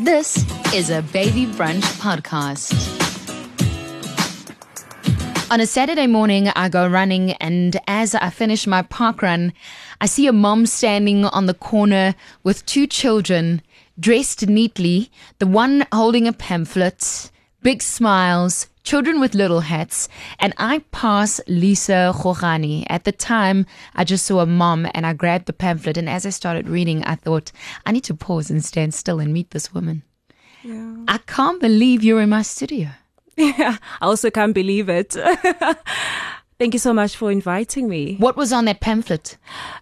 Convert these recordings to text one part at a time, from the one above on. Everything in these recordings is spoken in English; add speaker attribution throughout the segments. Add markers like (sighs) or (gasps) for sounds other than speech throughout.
Speaker 1: This is a Baby Brunch podcast. On a Saturday morning, I go running, and as I finish my park run, I see a mom standing on the corner with two children, dressed neatly, the one holding a pamphlet, big smiles, children with little hats, and I pass Lisa Khogani. At the time, I just saw a mom and I grabbed the pamphlet, and as I started reading, I thought, I need to pause and stand still and meet this woman.
Speaker 2: Yeah.
Speaker 1: I can't believe you're in my studio. (laughs)
Speaker 2: Yeah, I also can't believe it. (laughs) Thank you so much for inviting me.
Speaker 1: What was on that pamphlet?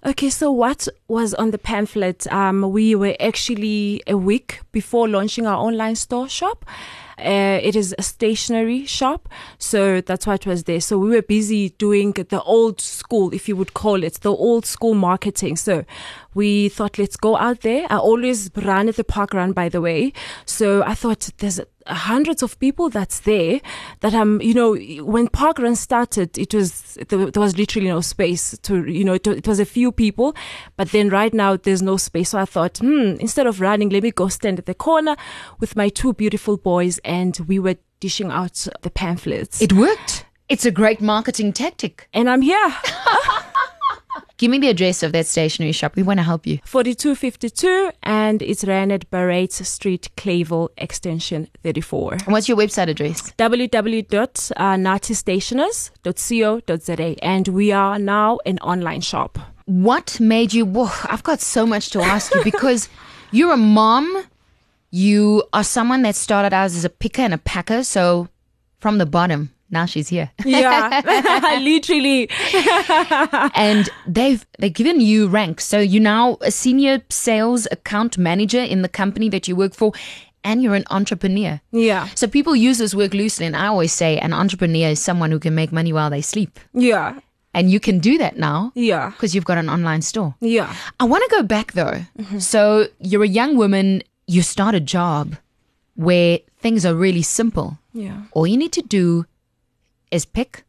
Speaker 2: Okay, so what was on the pamphlet? Um, we were actually a week before launching our online store shop. Uh, it is a stationery shop, so that's why it was there. So we were busy doing the old school, if you would call it, the old school marketing. So we thought, let's go out there. I always run at the park run, by the way. So I thought there's hundreds of people that's there that um you know when park run started it was there was literally no space to you know it, it was a few people but then right now there's no space so i thought hmm instead of running let me go stand at the corner with my two beautiful boys and we were dishing out the pamphlets
Speaker 1: It worked. It's a great marketing tactic.
Speaker 2: and i'm here (laughs)
Speaker 1: Give me the address of that stationery shop. We want to help you.
Speaker 2: 4252 and it's ran at Barrett Street, Clayville, extension 34.
Speaker 1: And What's your website address?
Speaker 2: www.natistationers.co.za and we are now an online shop.
Speaker 1: What made you? Whoa, I've got so much to ask you because (laughs) you're a mom. You are someone that started out as a picker and a packer. So from the bottom, now she's here.
Speaker 2: Yeah, (laughs) (laughs) literally. (laughs)
Speaker 1: and they've they've given you rank. So you're now a senior sales account manager in the company that you work for, and you're an entrepreneur.
Speaker 2: Yeah,
Speaker 1: So people use this word loosely, and I always say an entrepreneur is someone who can make money while they sleep,
Speaker 2: yeah,
Speaker 1: and you can do that now
Speaker 2: yeah,
Speaker 1: because you've got an online store.
Speaker 2: yeah.
Speaker 1: I want to go back though. Mm-hmm. So you're a young woman. You start a job where things are really simple.
Speaker 2: Yeah,
Speaker 1: All you need to do is pick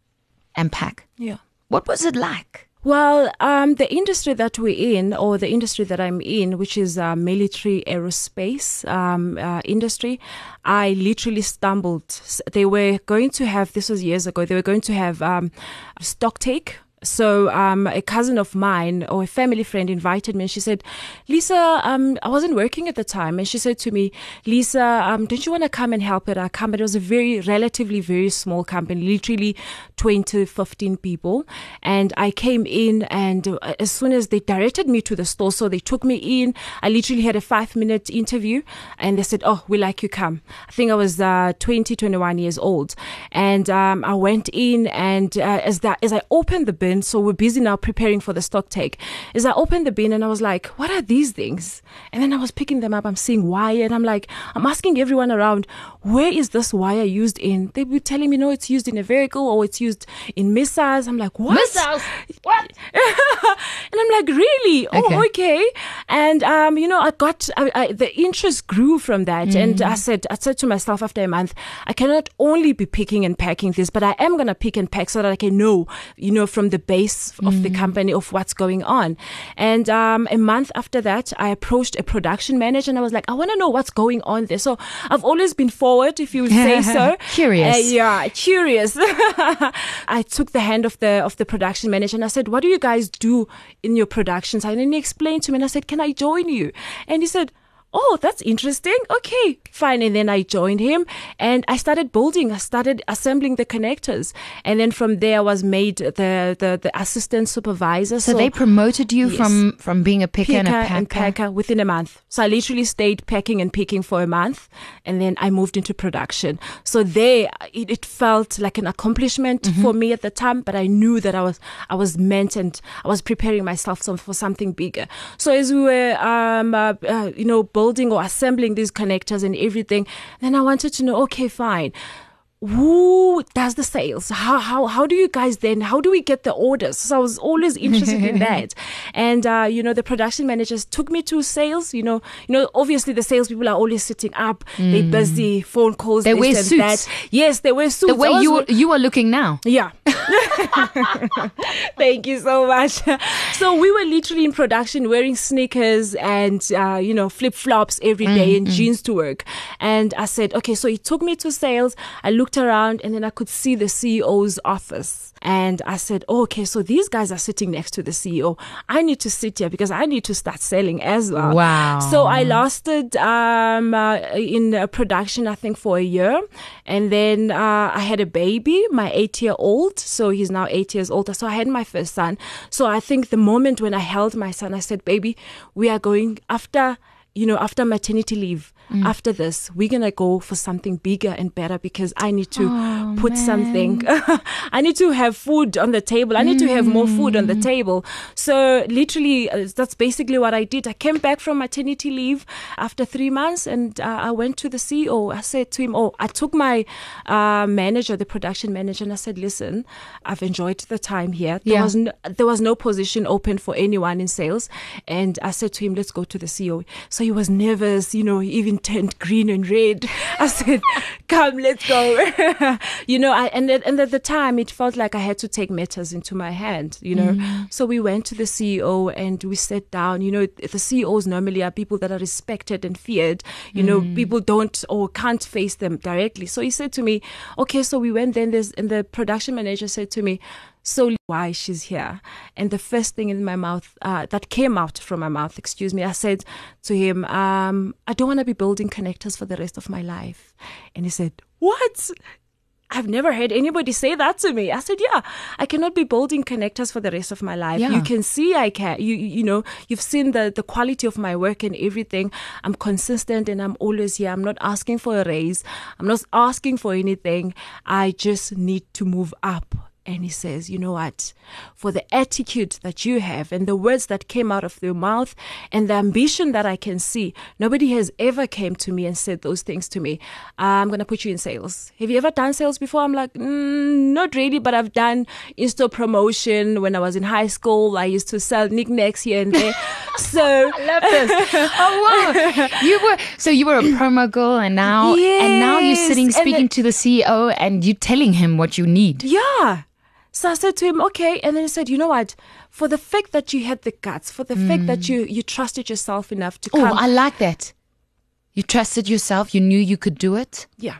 Speaker 1: and pack.
Speaker 2: yeah.
Speaker 1: What was it like?
Speaker 2: Well, um, the industry that we're in, or the industry that I'm in, which is uh, military aerospace um, uh, industry, I literally stumbled. They were going to have this was years ago. They were going to have um, stock take. So um, a cousin of mine or a family friend invited me, and she said, "Lisa, um, I wasn't working at the time, and she said to me, Lisa, um, don't you want to come and help at our company? It was a very relatively very small company, literally 20, 15 people, and I came in, and uh, as soon as they directed me to the store, so they took me in. I literally had a five minute interview, and they said, "Oh, we like you. Come." I think I was uh, 20, 21 years old, and um, I went in, and uh, as that as I opened the bin, so we're busy now preparing for the stock take. As I opened the bin, and I was like, "What are these things?" And then I was picking them up. I'm seeing wire, and I'm like, I'm asking everyone around, "Where is this wire used in?" They were telling me, "No, it's used in a vehicle or it's used in missiles." I'm like, "What?" Missiles?
Speaker 1: What? (laughs)
Speaker 2: and I'm like, really?
Speaker 1: Okay.
Speaker 2: Oh, okay. And um, you know, I got I, I, the interest grew from that, and I said, I said to myself after a month, I cannot only be picking and packing this, but I am gonna pick and pack so that I can know, you know, from the base of the company of what's going on. And um, a month after that, I approached a production manager, and I was like, I want to know what's going on there. So I've always been forward, if you would say (laughs) so.
Speaker 1: Curious.
Speaker 2: Uh, yeah, curious. (laughs) I took the hand of the of the production manager and I said, "What do you guys do in your productions?" And then he explained to me, and I said, "Can I join you?" And he said. Oh, that's interesting. Okay, fine. And then I joined him and I started building, I started assembling the connectors. And then from there I was made the, the, the assistant supervisor.
Speaker 1: So, they promoted you
Speaker 2: Yes.
Speaker 1: from from being a picker,
Speaker 2: picker
Speaker 1: and a packer.
Speaker 2: and packer within a month. So I literally stayed packing and picking for a month, and then I moved into production. So there, it, it felt like an accomplishment
Speaker 1: Mm-hmm.
Speaker 2: for me at the time, but I knew that I was I was meant and I was preparing myself some, for something bigger. So as we were, um, uh, uh, you know, building or assembling these connectors and everything, then I wanted to know, okay, fine who does the sales? How, how, how do you guys then, how do we get the orders? So I was always (laughs) interested in that. And, uh, you know, the production managers took me to sales, you know, you know, obviously the salespeople are always sitting up. Mm. They're busy, phone calls.
Speaker 1: They wear suits.
Speaker 2: That. Yes, they wear suits.
Speaker 1: The way you, you are looking now.
Speaker 2: Yeah. (laughs) (laughs) Thank you so much. So we were literally in production wearing sneakers and, uh, you know, flip flops every day mm, and mm. jeans to work. And I said, okay, so he took me to sales. I looked looked around and then I could see the CEO's office. And I said, oh, okay, so these guys are sitting next to the CEO. I need to sit here because I need to start selling as well.
Speaker 1: Wow.
Speaker 2: So I lasted um, uh, in uh, production, I think, for a year. And then uh, I had a baby, my eight year old. So he's now eight years old. So I had my first son. So I think the moment when I held my son, I said, baby, we are going after you know, after maternity leave, mm. after this, we're going to go for something bigger and better because I need to oh, put man. something, (laughs) I need to have food on the table. I need mm. to have more food on the mm. table. So, literally, uh, that's basically what I did. I came back from maternity leave after three months and uh, I went to the CEO. I said to him, Oh, I took my uh, manager, the production manager, and I said, Listen, I've enjoyed the time here. There, yeah. was no, there was no position open for anyone in sales. And I said to him, Let's go to the CEO. So, he was nervous, you know, he turned green and red. (laughs) I said, come, let's go. (laughs) you know, I, and, at, and at the time it felt like I had to take matters into my hand, you know. Mm. So we went to the CEO and we sat down. You know, the CEOs normally are people that are respected and feared. You mm. know, people don't or can't face them directly. So he said to me, okay, so we went then, there's, and the production manager said to me, solely why she's here. And the first thing in my mouth uh, that came out from my mouth, excuse me, I said to him, um, I don't want to be building connectors for the rest of my life. And he said, What? I've never heard anybody say that to me. I said, "Yeah, I cannot be building connectors for the rest of my life. Yeah. You can see I can. You you know, you've seen the the quality of my work and everything. I'm consistent and I'm always here. I'm not asking for a raise. I'm not asking for anything. I just need to move up and he says, You know what? For the attitude that you have and the words that came out of your mouth and the ambition that I can see, nobody has ever came to me and said those things to me. I'm going to put you in sales. Have you ever done sales before? I'm like, mm, Not really, but I've done in-store promotion when I was in high school. I used to sell knickknacks here and there. (laughs) so
Speaker 1: I love this. Oh wow. You were so you were a promo girl and now yes, and now you're sitting speaking the, to the CEO and you're telling him what you need.
Speaker 2: Yeah. So I said to him, okay. And then he said, you know what? For the fact that you had the guts, for the mm. fact that mm. you, you trusted yourself enough to
Speaker 1: oh,
Speaker 2: come.
Speaker 1: Oh, I like that. You trusted yourself. You knew you could do it.
Speaker 2: Yeah.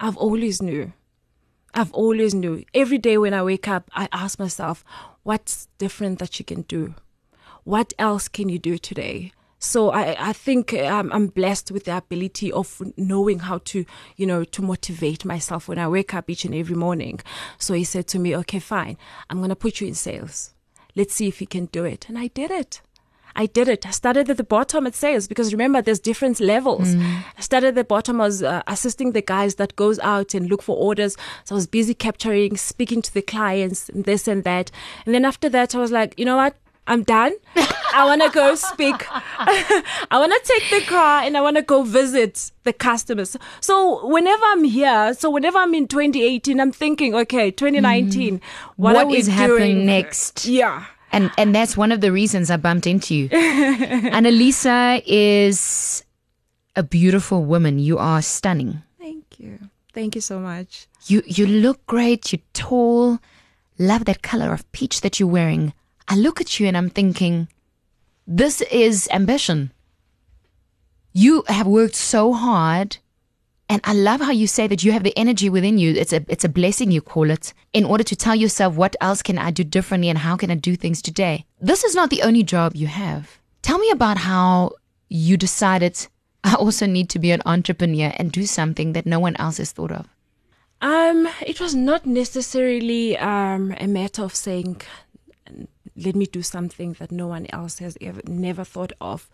Speaker 2: I've always knew. I've always knew. Every day when I wake up, I ask myself, what's different that you can do? What else can you do today? So I, I think um, I'm blessed with the ability of knowing how to, you know, to motivate myself when I wake up each and every morning. So he said to me, okay, fine. I'm going to put you in sales. Let's see if you can do it. And I did it. I did it. I started at the bottom at sales because remember, there's different levels. Mm. I started at the bottom. I was uh, assisting the guys that goes out and look for orders. So I was busy capturing, speaking to the clients, and this and that. And then after that, I was like, you know what? I'm done. I want to go speak. (laughs) I want to take the car and I want to go visit the customers. So whenever I'm here, so whenever I'm in 2018, I'm thinking, okay, 2019, mm. what,
Speaker 1: what
Speaker 2: is
Speaker 1: happening next?
Speaker 2: Yeah.
Speaker 1: And and that's one of the reasons I bumped into you. (laughs) Annalisa is a beautiful woman. You are stunning.
Speaker 2: Thank you. Thank you so much.
Speaker 1: You you look great. You're tall. Love that color of peach that you're wearing. I look at you and I'm thinking, this is ambition. You have worked so hard. And I love how you say that you have the energy within you. It's a it's a blessing you call it in order to tell yourself what else can I do differently and how can I do things today. This is not the only job you have. Tell me about how you decided (laughs) I also need to be an entrepreneur and do something that no one else has thought of.
Speaker 2: Um, it was not necessarily um, a matter of saying let me do something that no one else has ever never thought of.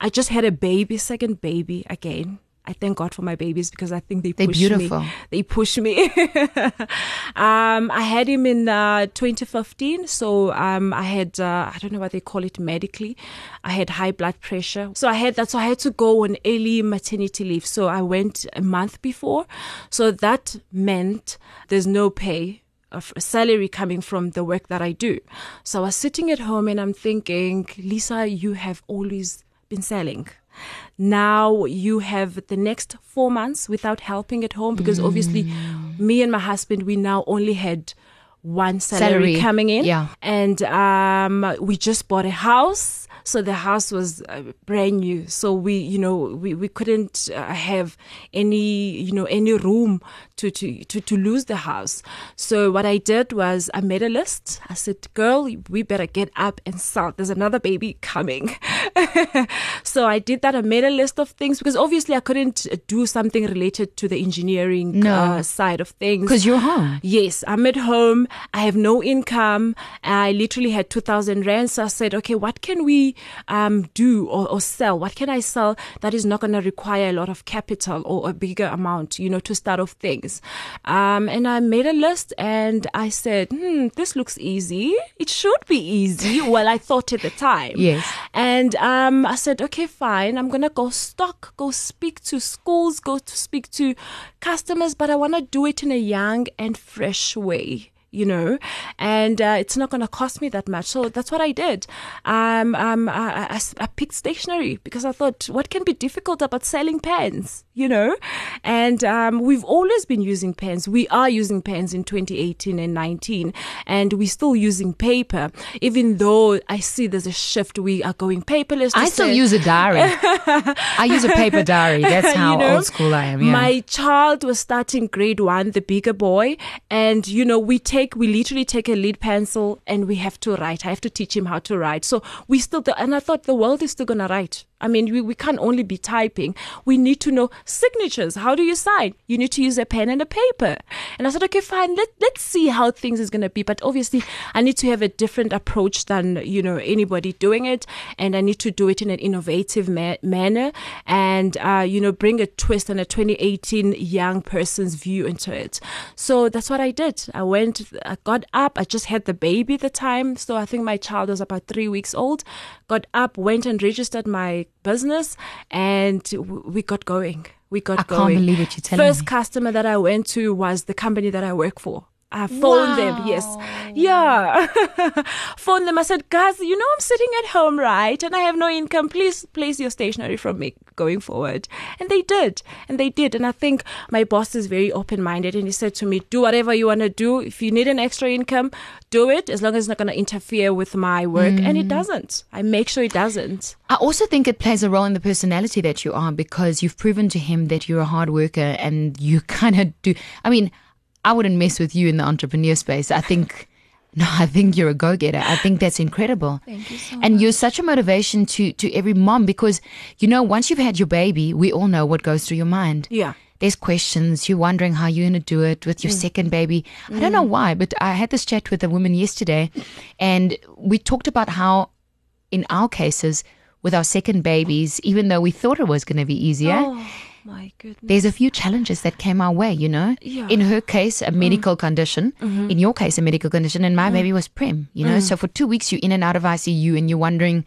Speaker 2: I just had a baby, second baby again. I thank God for my babies because I think they
Speaker 1: They're
Speaker 2: push
Speaker 1: beautiful.
Speaker 2: me. They push me. um, I had him in uh, 2015. So um, I had, uh, I don't know what they call it medically. I had high blood pressure. So I had that. So I had to go on early maternity leave. So I went a month before. So that meant there's no pay of salary coming from the work that I do. So I was sitting at home and I'm thinking, Lisa, you have always been selling. Now you have the next four months without helping at home because obviously me and my husband, we now only had one salary,
Speaker 1: Salary,
Speaker 2: coming in.
Speaker 1: yeah.
Speaker 2: And um, we just bought a house. So the house was uh, brand new. So we, you know, we, we couldn't uh, have any, you know, any room to, to, to, to lose the house. So what I did was I made a list. I said, girl, we better get up and sell. There's another baby coming. (laughs) so I did that. I made a list of things because obviously I couldn't uh, do something related to the engineering
Speaker 1: No.
Speaker 2: uh, side of things.
Speaker 1: Because you're home.
Speaker 2: Yes, I'm at home. I have no income. I literally had 2,000 rand. So I said, okay, what can we um, do or, or sell? What can I sell that is not going to require a lot of capital or a bigger amount, you know, to start off things? Um, and I made a list and I said, hmm, this looks easy. It should be easy. (laughs) well, I thought at the time.
Speaker 1: Yes.
Speaker 2: And um, I said, okay, fine. I'm going to go stock, go speak to schools, go to speak to customers, but I want to do it in a young and fresh way. You know, and uh, it's not going to cost me that much. So that's what I did. Um, um, I, I, I picked stationery because I thought, what can be difficult about selling pens? You know, and um, we've always been using pens. We are using pens in 2018 and 19, and we're still using paper. Even though I see there's a shift, we are going paperless.
Speaker 1: I still
Speaker 2: say-
Speaker 1: use a diary. I use a paper (laughs) diary. That's how
Speaker 2: You know,
Speaker 1: old school I am. Yeah.
Speaker 2: My child was starting grade one, the bigger boy, and you know, we take, we literally take a lead pencil and we have to write. I have to teach him how to write. So we still, and I thought the world is still gonna write. I mean, we, we can't only be typing. We need to know signatures. How do you sign? You need to use a pen and a paper. And I said, okay, fine. Let, let's see how things is going to be. But obviously, I need to have a different approach than, you know, anybody doing it. And I need to do it in an innovative ma- manner and, uh, you know, bring a twist and a 2018 young person's view into it. So that's what I did. I went, I uh, got up. I just had the baby at the time. So I think my child was about three weeks old. Got up, went and registered my business and we got going. We got
Speaker 1: I can't
Speaker 2: going.
Speaker 1: believe what you're telling
Speaker 2: First
Speaker 1: me.
Speaker 2: customer that I went to was the company that I work for. I phoned them, yes. Yeah. (laughs) phoned them. I said, guys, you know, I'm sitting at home, right? And I have no income. Please place your stationery from me going forward. And they did. And they did. And I think my boss is very open minded. And he said to me, do whatever you want to do. If you need an extra income, do it as long as it's not going to interfere with my work. And it mm. doesn't. I make sure it doesn't.
Speaker 1: I also think it plays a role in the personality that you are because you've proven to him that you're a hard worker and you (laughs) kind of do. I mean, I wouldn't mess with you in the entrepreneur space. I think, (laughs) no, I think you're a go getter. I think that's incredible.
Speaker 2: Thank you so
Speaker 1: and you're such a motivation to, to every mom because, you know, once you've had your baby, we all know what goes through your mind.
Speaker 2: Yeah.
Speaker 1: There's questions. You're wondering how you're going to do it with your mm. second baby. I don't know mm. why, but I had this chat with a woman yesterday and we talked about how, in our cases, with our second babies, even though we thought it was going to be easier,
Speaker 2: Oh, my goodness.
Speaker 1: there's a few challenges that came our way, you know?
Speaker 2: Yeah.
Speaker 1: In her case, a medical mm. condition. Mm-hmm. In your case, a medical condition. And my mm. baby was prim, you know? Mm. So for two weeks, you're in and out of ICU and you're wondering,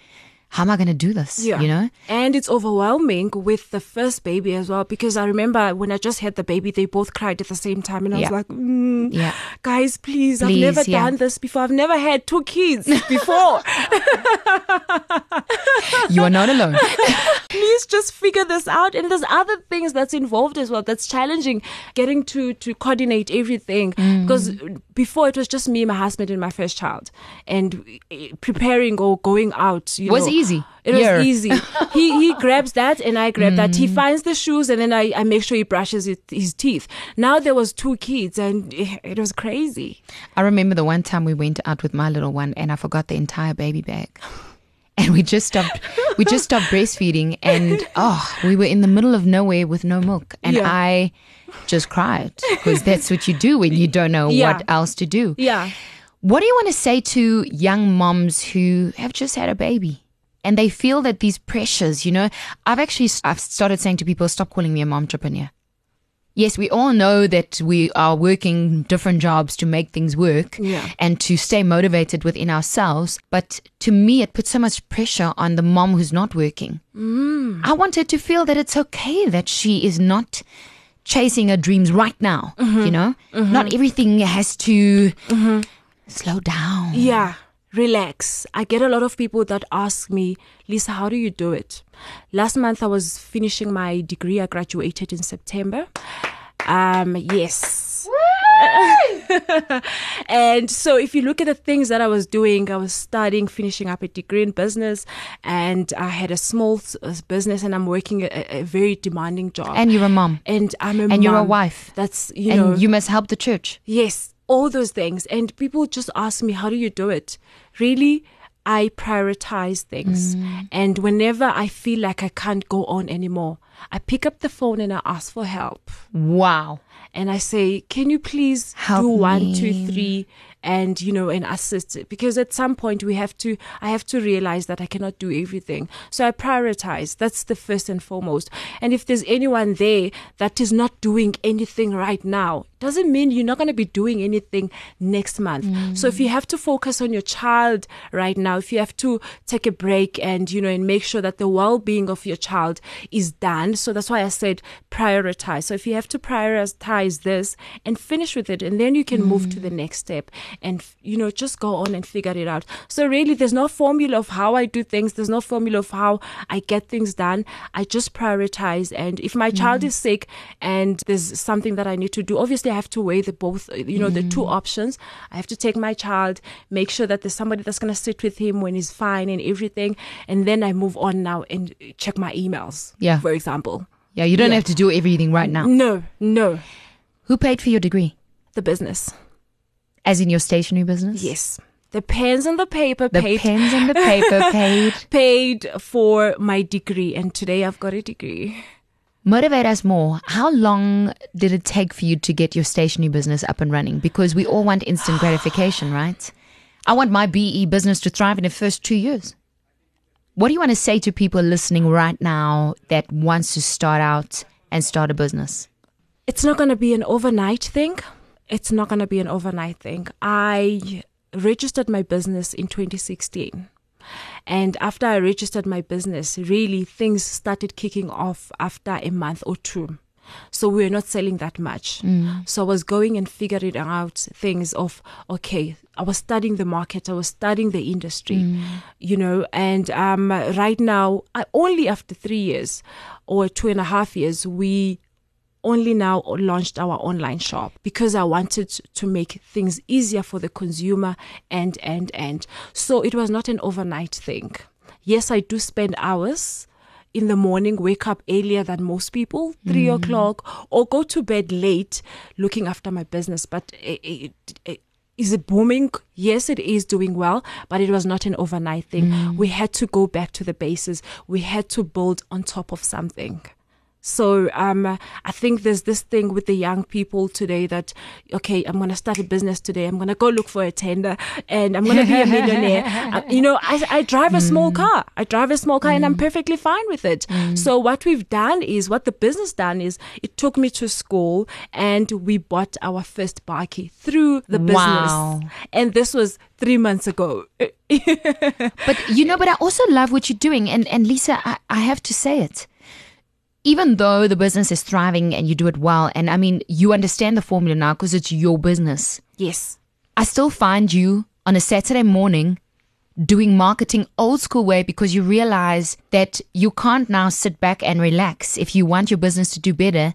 Speaker 1: how am I going to do this?
Speaker 2: Yeah.
Speaker 1: You know?
Speaker 2: And it's overwhelming with the first baby as well because I remember when I just had the baby, they both cried at the same time. And I was like, mm,
Speaker 1: Yeah.
Speaker 2: guys, please,
Speaker 1: Please,
Speaker 2: I've never
Speaker 1: yeah.
Speaker 2: done this before. I've never had two kids before. (laughs)
Speaker 1: You are not alone. (laughs)
Speaker 2: please just figure this out. And there's other things that's involved as well that's challenging getting to, to coordinate everything.
Speaker 1: Mm.
Speaker 2: Because before it was just me, my husband, and my first child. And eh, preparing or going out you
Speaker 1: Was
Speaker 2: know,
Speaker 1: easy.
Speaker 2: It was easy. (laughs) He he grabs that and I grab that.
Speaker 1: Mm.
Speaker 2: He finds the shoes and then I, I make sure he brushes it, his teeth. Now there was two kids and it, it was crazy.
Speaker 1: I remember the one time we went out with my little one and I forgot the entire baby bag. (laughs) And we just stopped we just stopped breastfeeding and oh, we were in the middle of nowhere with no milk and
Speaker 2: Yeah.
Speaker 1: I just cried because that's what you do when you don't know
Speaker 2: Yeah.
Speaker 1: what else to do.
Speaker 2: Yeah.
Speaker 1: What do you want to say to young moms who have just had a baby? And they feel that these pressures, you know, I've actually I've started saying to people, stop calling me a mom entrepreneur. Yes, we all know that we are working different jobs to make things work
Speaker 2: Yeah.
Speaker 1: and to stay motivated within ourselves. But to me, it puts so much pressure on the mom who's not working. Mm. I want her to feel that it's okay that she is not chasing her dreams right now. You mm-hmm. know, mm-hmm. not everything has to mm-hmm. slow down.
Speaker 2: Yeah, relax. I get a lot of people that ask me, Lisa, how do you do it? Last month I was finishing my degree. I graduated in September. Um, yes. (laughs) and so if you look at the things that I was doing, I was studying, finishing up a degree in business, and I had a small business, and I'm working a, a very demanding job.
Speaker 1: And you're a mom.
Speaker 2: And I'm a
Speaker 1: And you're a wife.
Speaker 2: That's you
Speaker 1: and
Speaker 2: know
Speaker 1: you must help the church.
Speaker 2: Yes, all those things. And people just ask me, how do you do it? Really, I prioritize things. Mm. And whenever I feel like I can't go on anymore, I pick up the phone and I ask for help.
Speaker 1: Wow.
Speaker 2: And I say, can you please
Speaker 1: Help
Speaker 2: do one,
Speaker 1: me."
Speaker 2: two, three, and you know, and assist it? Because at some point we have to, I have to realize that I cannot do everything. So I prioritize. That's the first and foremost. And if there's anyone there that is not doing anything right now, doesn't mean you're not going to be doing anything next month. So if you have to focus on your child right now, if you have to take a break and, you know, and make sure that the well-being of your child is done. So that's why I said prioritize. So if you have to prioritize this and finish with it, and then you can move to the next step and, you know, just go on and figure it out. So really, there's no formula of how I do things. There's no formula of how I get things done. I just prioritize. And if my child mm. is sick and there's something that I need to do, obviously I have to weigh the both, uh, you know, the two mm-hmm. options. I have to take my child, make sure that there's somebody that's going to sit with him when he's fine and everything. And then I move on now and check my emails.
Speaker 1: Yeah.
Speaker 2: For example.
Speaker 1: Yeah, you don't
Speaker 2: Yeah.
Speaker 1: have to do everything right now.
Speaker 2: No, no.
Speaker 1: Who paid for your degree?
Speaker 2: The business.
Speaker 1: As in your stationery business?
Speaker 2: Yes. The pens and the paper
Speaker 1: The
Speaker 2: paid
Speaker 1: pens and the paper (laughs) paid.
Speaker 2: paid for my degree and today I've got a degree.
Speaker 1: Motivate us more. How long did it take for you to get your stationery business up and running? Because we all want instant gratification, (sighs) right? I want my BE business to thrive in the first two years. What do you want to say to people listening right now that wants to start out and start a business?
Speaker 2: It's not going to be an overnight thing. It's not going to be an overnight thing. I registered my business in 2016. And after I registered my business, really things started kicking off after a month or two. So we were not selling that much. So I was going and figuring out things of, okay, I was studying the market, I was studying the industry, you know, and um, right now, I, only after three years or two and a half years, we only now launched our online shop because I wanted to make things easier for the consumer and and and so it was not an overnight thing. Yes, I do spend hours in the morning, wake up earlier than most people, 3 mm. o'clock, or go to bed late looking after my business. But it, it, is it booming? Yes, it is doing well, but it was not an overnight thing. Mm. We had to go back to the bases. We had to build on top of something. So um, I think there's this thing with the young people today that okay, I'm gonna start a business today. I'm gonna go look for a tender, and I'm gonna be a millionaire. (laughs) Uh, you know, I, I drive a small car. I drive a small car, and I'm perfectly fine with it. So what we've done is what the business done is it took me to school, and we bought our first bike through the business,
Speaker 1: Wow.
Speaker 2: and this was three months ago. (laughs)
Speaker 1: But you know, but I also love what you're doing. And, and Lisa, I, I have to say it. Even though the business is thriving and you do it well, and I mean, you understand the formula now because it's your business.
Speaker 2: yes.
Speaker 1: I still find you on a Saturday morning doing marketing old school way because you realize that you can't now sit back and relax. If you want your business to do better,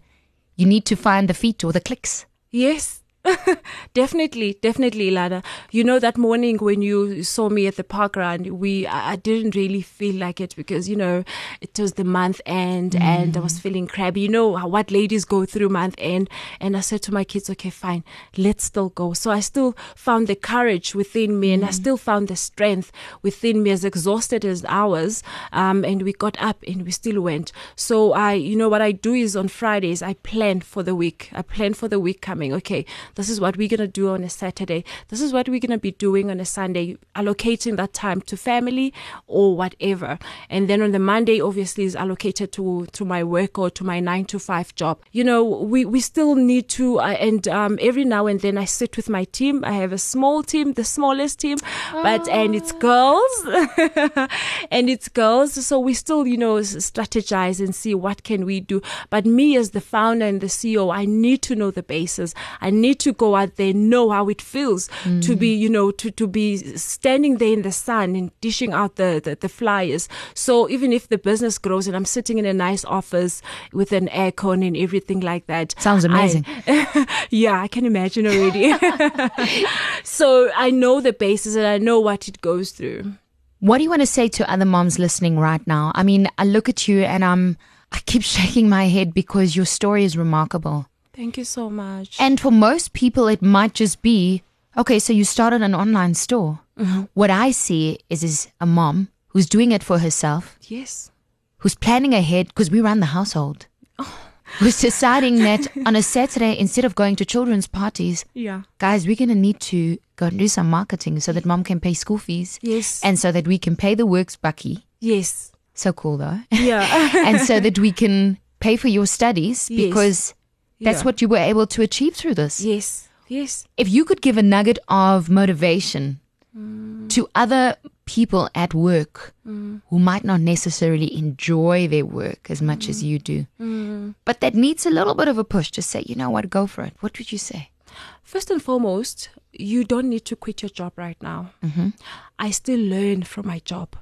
Speaker 1: you need to find the feet or the clicks.
Speaker 2: Yes. (laughs) definitely, definitely, Lana. You know that morning when you saw me at the park run, we I didn't really feel like it because you know it was the month end and I was feeling crabby. You know what ladies go through month end, and I said to my kids, "Okay, fine, let's still go." So I still found the courage within me, and I still found the strength within me, as exhausted as ours. Um, and we got up and we still went. So I, you know, what I do is on Fridays I plan for the week. I plan for the week coming. Okay, This is what we're going to do on a Saturday. This is what we're going to be doing on a Sunday, allocating that time to family or whatever. And then on the Monday, obviously, is allocated to, to my work or to my nine to five job. You know, we, we still need to, uh, and um, every now and then I sit with my team. I have a small team, the smallest team, oh. but, and it's ah. girls. (laughs) and it's girls. So we still, you know, strategize and see what can we do. But me as the founder and the CEO, I need to know the basis. I need to go out there, know how it feels mm. to be, you know, to, to be standing there in the sun and dishing out the, the, the flyers. So even if the business grows and I'm sitting in a nice office with an aircon and everything like that.
Speaker 1: Sounds amazing.
Speaker 2: I, (laughs) yeah, I can imagine already. (laughs) so I know the basis and I know what it goes through.
Speaker 1: What do you want to say to other moms listening right now? I mean, I look at you and I'm I keep (laughs) shaking my head because your story is remarkable.
Speaker 2: Thank you so much.
Speaker 1: And for most people it might just be, okay, so you started an online store. Mm-hmm. What I see is is a mom who's doing it for herself.
Speaker 2: Yes.
Speaker 1: Who's planning ahead because we run the household. Oh who's deciding that (laughs) on a Saturday, instead of going to children's parties,
Speaker 2: yeah,
Speaker 1: guys, we're going to need to go and do some marketing so that mom can pay school fees.
Speaker 2: Yes.
Speaker 1: And so that we can pay the works bucky.
Speaker 2: Yes.
Speaker 1: So cool though.
Speaker 2: Yeah. (laughs)
Speaker 1: and so that we (laughs) can pay for your studies yes. because that's yeah. what you were able to achieve through this.
Speaker 2: Yes. Yes.
Speaker 1: If you could give a nugget of motivation mm. to other people at work mm. who might not necessarily enjoy their work as much mm. as you do, mm. but that needs a little bit of a push to say, you know what, go for it. What would you say?
Speaker 2: First and foremost, you don't need to quit your job right now. Mm-hmm. I still learn from my job.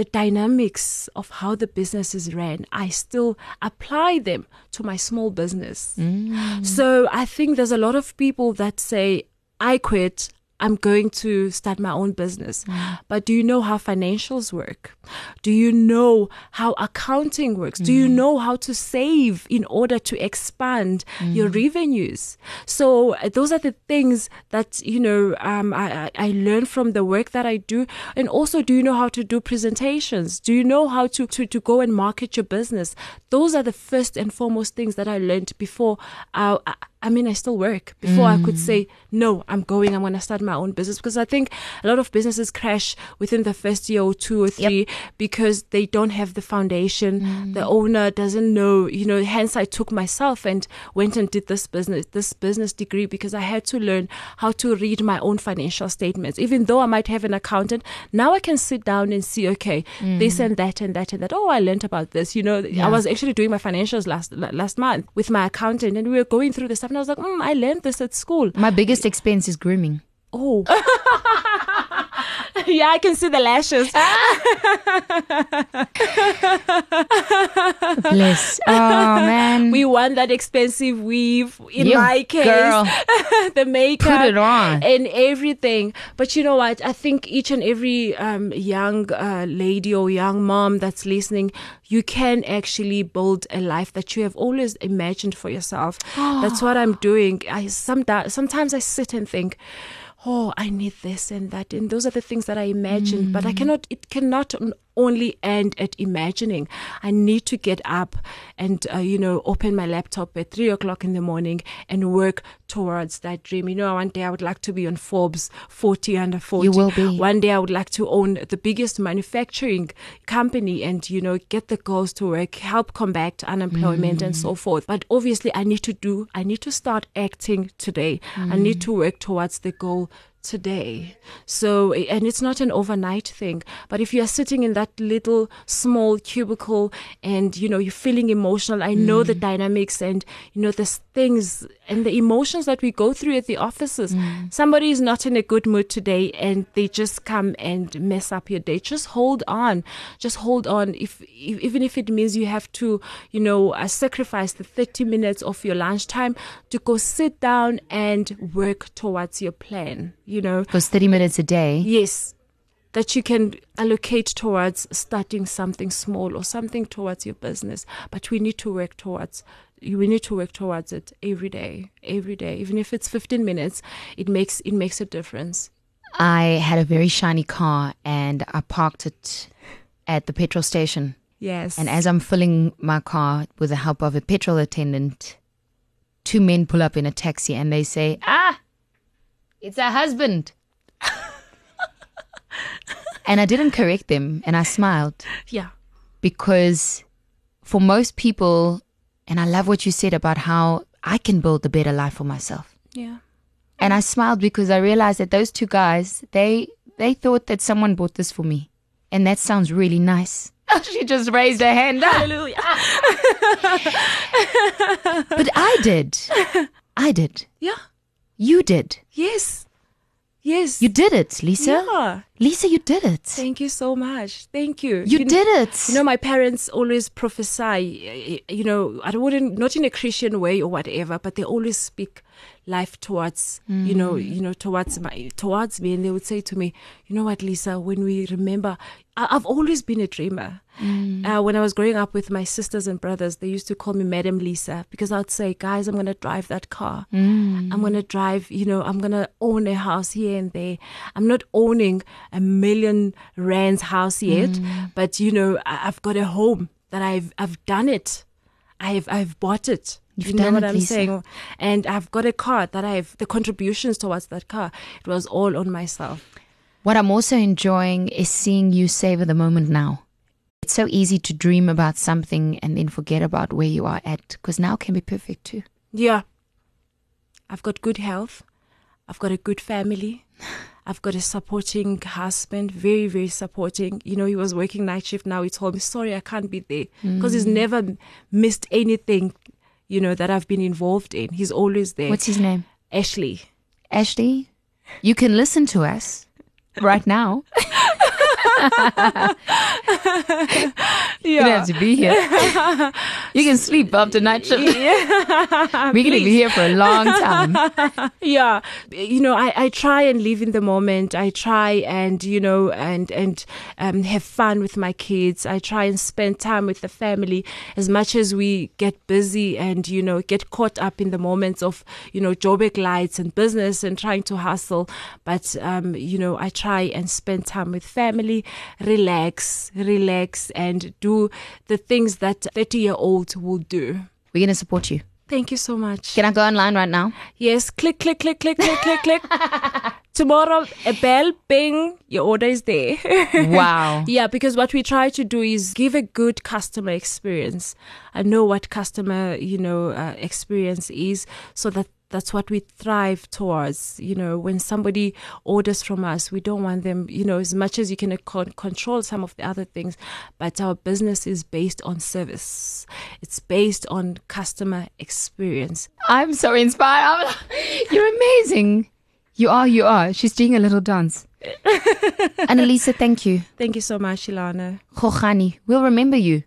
Speaker 2: The dynamics of how the business is ran, I still apply them to my small business. Mm. So I think there's a lot of people that say, I quit, I'm going to start my own business. Mm. But do you know how financials work? Do you know how accounting works? Mm. Do you mm. know how to save in order to expand mm. your revenues? So uh, those are the things that, you know, um, I, I learn from the work that I do. And also, do you know how to do presentations? Do you know how to, to, to go and market your business? Those are the first and foremost things that I learned before I, I mean, I still work before mm. I could mm. say, no, I'm going, I'm going to start my own business. Because I think a lot of businesses crash within the first year or two or three yep. because they don't have the foundation. Mm. The owner doesn't know, you know, hence I took myself and went and did this business, this business degree because I had to learn how to read my own financial statements. Even though I might have an accountant, now I can sit down and see, okay, mm. this and that and that and that. Oh, I learned about this. You know, yeah. I was actually doing my financials last, last month with my accountant and we were going through the stuff and I was like, mm, I learned this at school.
Speaker 1: My biggest expense is grooming.
Speaker 2: Oh. (laughs) (laughs) yeah, I can see the lashes.
Speaker 1: Bless. Oh man.
Speaker 2: We want that expensive weave in you my case.
Speaker 1: Girl. (laughs)
Speaker 2: the makeup.
Speaker 1: Put it on.
Speaker 2: And everything. But you know what? I think each and every um, young uh, lady or young mom that's listening, you can actually build a life that you have always imagined for yourself. (gasps) That's what I'm doing. I some, sometimes I sit and think, oh, I need this and that. And those are the things that I imagined, mm. but I mm. cannot, it cannot only end at imagining. I need to get up and, uh, you know, open my laptop at three o'clock in the morning and work towards that dream. You know, one day I would like to be on Forbes 40 under 40.
Speaker 1: You will be.
Speaker 2: One day I would like to own the biggest manufacturing company and, you know, get the girls to work, help combat unemployment mm. and so forth. But obviously I need to do, I need to start acting today. Mm. I need to work towards the goal today. So, and it's not an overnight thing, but if you are sitting in that little small cubicle and, you know, you're feeling emotional, I know the mm. dynamics and, you know, the things and the emotions that we go through at the offices. Mm. Somebody is not in a good mood today and they just come and mess up your day. Just hold on. Just hold on. If, if even if it means you have to, you know, uh, sacrifice the 30 minutes of your lunchtime to go sit down and work towards your plan you know.
Speaker 1: Because 30 minutes a day.
Speaker 2: Yes. That you can allocate towards starting something small or something towards your business. But we need to work towards we need to work towards it every day every day even if it's 15 minutes it makes it makes a difference
Speaker 1: i had a very shiny car and i parked it at the petrol station
Speaker 2: yes
Speaker 1: and as i'm filling my car with the help of a petrol attendant two men pull up in a taxi and they say, "Ah, it's her husband." and I didn't correct them, and I smiled
Speaker 2: Yeah.
Speaker 1: because for most people, and I love what you said about how I can build a better life for myself.
Speaker 2: Yeah.
Speaker 1: And I smiled because I realized that those two guys, they they thought that someone bought this for me. And that sounds really nice. (laughs) she just raised her hand.
Speaker 2: Hallelujah. (laughs)
Speaker 1: But I did. (laughs) I did.
Speaker 2: yeah.
Speaker 1: You did.
Speaker 2: Yes. Yes.
Speaker 1: You did it, Lisa.
Speaker 2: Yeah.
Speaker 1: Lisa, you did it.
Speaker 2: Thank you so much. Thank you.
Speaker 1: You
Speaker 2: kn-
Speaker 1: did it.
Speaker 2: You know, my parents always prophesy, eh, you know, I wouldn't, not in a Christian way or whatever, but they always speak life towards, you know, mm. you know, towards my, towards me. And they would say to me, you know what, Lisa, when we remember, I've always been a dreamer. Mm. Uh, when I was growing up with my sisters and brothers, they used to call me Madam Lisa because I'd say, guys, I'm going to drive that car. Mm. I'm going to drive, you know, I'm going to own a house here and there. I'm not owning a million rands house yet, mm. but you know, I- I've got a home that I've I've done it. I've I've bought it.
Speaker 1: You've
Speaker 2: you know what
Speaker 1: it,
Speaker 2: I'm
Speaker 1: Lisa.
Speaker 2: saying? And I've got a car that I've the contributions towards that car. It was all on myself.
Speaker 1: What I'm also enjoying is seeing you savor the moment now. It's so easy to dream about something and then forget about where you are at because now can be perfect too.
Speaker 2: Yeah. I've got good health. I've got a good family. I've got a supporting husband, very, very supporting. You know, he was working night shift now. He told me, sorry, I can't be there because he's mm. never missed anything, you know, that I've been involved in. He's always there.
Speaker 1: What's his name?
Speaker 2: Ashley.
Speaker 1: Ashley, you can listen to us right now. (laughs) You don't have to be here. you can sleep after night shift. We're going to be here for a long time. (laughs)
Speaker 2: yeah. You know I, I try and live in the moment. I try and you know and and um, have fun with my kids. I try and spend time with the family. As much as we get busy and you know get caught up in the moments of you know joburg lights and business and trying to hustle. But um, you know i try and spend time with family relax relax and do the things that 30 year olds will do
Speaker 1: We're going to support you.
Speaker 2: thank you so much
Speaker 1: Can I go online right now?
Speaker 2: Yes, click, click, click, click, click, click, click. (laughs) Tomorrow, a bell, bing, your order is there. (laughs)
Speaker 1: Wow.
Speaker 2: yeah, because what we try to do is give a good customer experience. I know what customer, you know, uh, experience is, so that that's what we thrive towards. You know, when somebody orders from us, we don't want them, you know, as much as you can con- control some of the other things, but our business is based on service. It's based on customer experience.
Speaker 1: I'm so inspired. I'm, you're amazing. You are, you are. She's doing a little dance. (laughs) Annalisa, thank you.
Speaker 2: Thank you so much, Ilana.
Speaker 1: Khokhani, we'll remember you.